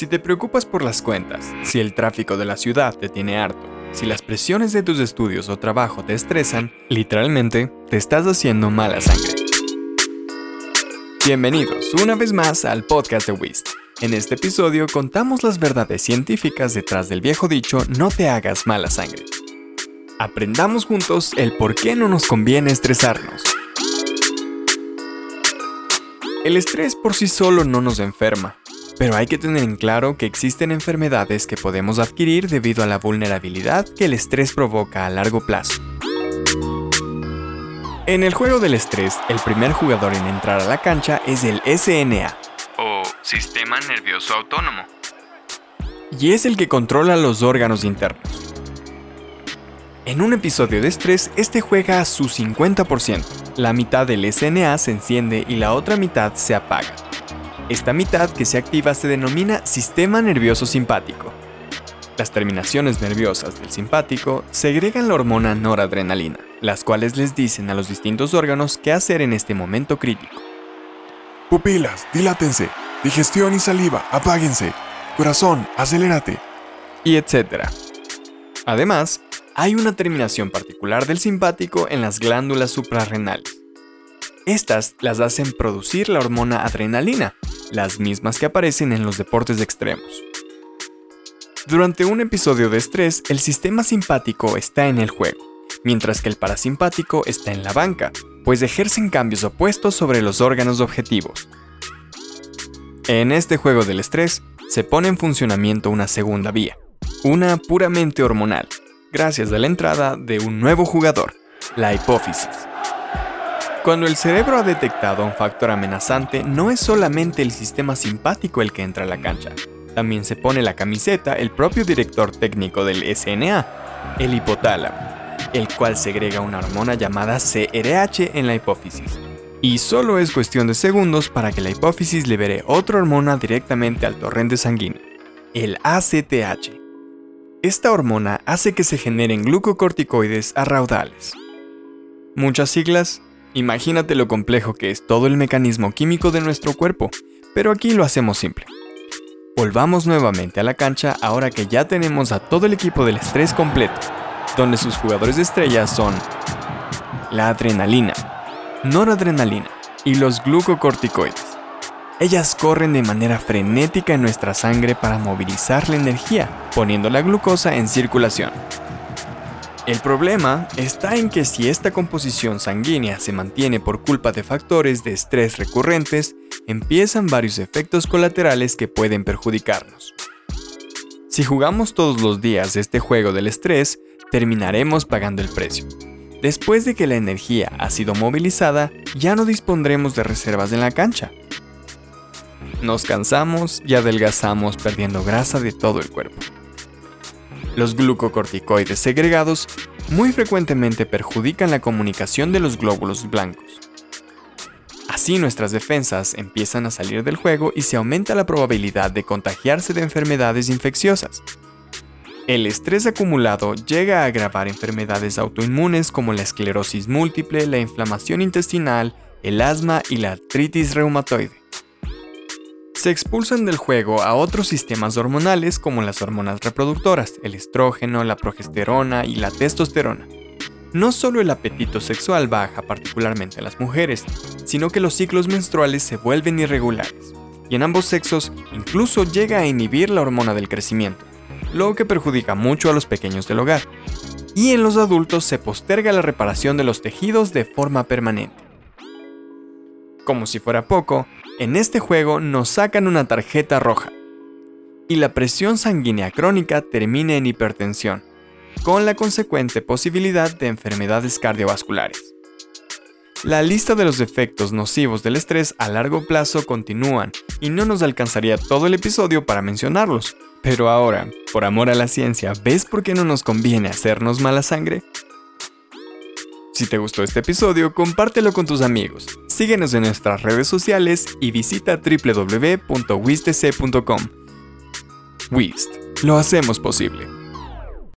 Si te preocupas por las cuentas, si el tráfico de la ciudad te tiene harto, si las presiones de tus estudios o trabajo te estresan, literalmente te estás haciendo mala sangre. Bienvenidos una vez más al podcast de WIST. En este episodio contamos las verdades científicas detrás del viejo dicho no te hagas mala sangre. Aprendamos juntos el por qué no nos conviene estresarnos. El estrés por sí solo no nos enferma, pero hay que tener en claro que existen enfermedades que podemos adquirir debido a la vulnerabilidad que el estrés provoca a largo plazo. En el juego del estrés, el primer jugador en entrar a la cancha es el SNA, o Sistema Nervioso Autónomo, y es el que controla los órganos internos. En un episodio de estrés, este juega a su 50%. La mitad del SNA se enciende y la otra mitad se apaga. Esta mitad que se activa se denomina sistema nervioso simpático. Las terminaciones nerviosas del simpático segregan la hormona noradrenalina, las cuales les dicen a los distintos órganos qué hacer en este momento crítico. Pupilas, dilátense. Digestión y saliva, apáguense. Corazón, acelérate. Y etcétera. Además, hay una terminación particular del simpático en las glándulas suprarrenales. Estas las hacen producir la hormona adrenalina, las mismas que aparecen en los deportes extremos. Durante un episodio de estrés, el sistema simpático está en el juego, mientras que el parasimpático está en la banca, pues ejercen cambios opuestos sobre los órganos objetivos. En este juego del estrés, se pone en funcionamiento una segunda vía, una puramente hormonal, gracias a la entrada de un nuevo jugador, la hipófisis. Cuando el cerebro ha detectado un factor amenazante, no es solamente el sistema simpático el que entra a la cancha. También se pone la camiseta el propio director técnico del SNA, el hipotálamo, el cual segrega una hormona llamada CRH en la hipófisis. Y solo es cuestión de segundos para que la hipófisis libere otra hormona directamente al torrente sanguíneo, el ACTH. Esta hormona hace que se generen glucocorticoides a raudales. Muchas siglas, Imagínate lo complejo que es todo el mecanismo químico de nuestro cuerpo, pero aquí lo hacemos simple. Volvamos nuevamente a la cancha ahora que ya tenemos a todo el equipo del estrés completo, donde sus jugadores de estrellas son la adrenalina, noradrenalina y los glucocorticoides. Ellas corren de manera frenética en nuestra sangre para movilizar la energía, poniendo la glucosa en circulación. El problema está en que si esta composición sanguínea se mantiene por culpa de factores de estrés recurrentes, empiezan varios efectos colaterales que pueden perjudicarnos. Si jugamos todos los días este juego del estrés, terminaremos pagando el precio. Después de que la energía ha sido movilizada, ya no dispondremos de reservas en la cancha. Nos cansamos y adelgazamos perdiendo grasa de todo el cuerpo. Los glucocorticoides segregados muy frecuentemente perjudican la comunicación de los glóbulos blancos. Así nuestras defensas empiezan a salir del juego y se aumenta la probabilidad de contagiarse de enfermedades infecciosas. El estrés acumulado llega a agravar enfermedades autoinmunes como la esclerosis múltiple, la inflamación intestinal, el asma y la artritis reumatoide se expulsan del juego a otros sistemas hormonales como las hormonas reproductoras, el estrógeno, la progesterona y la testosterona. No solo el apetito sexual baja particularmente en las mujeres, sino que los ciclos menstruales se vuelven irregulares, y en ambos sexos incluso llega a inhibir la hormona del crecimiento, lo que perjudica mucho a los pequeños del hogar. Y en los adultos se posterga la reparación de los tejidos de forma permanente. Como si fuera poco, en este juego nos sacan una tarjeta roja y la presión sanguínea crónica termina en hipertensión, con la consecuente posibilidad de enfermedades cardiovasculares. La lista de los efectos nocivos del estrés a largo plazo continúan y no nos alcanzaría todo el episodio para mencionarlos. Pero ahora, por amor a la ciencia, ¿ves por qué no nos conviene hacernos mala sangre? Si te gustó este episodio, compártelo con tus amigos. Síguenos en nuestras redes sociales y visita www.wistc.com. Wist, lo hacemos posible.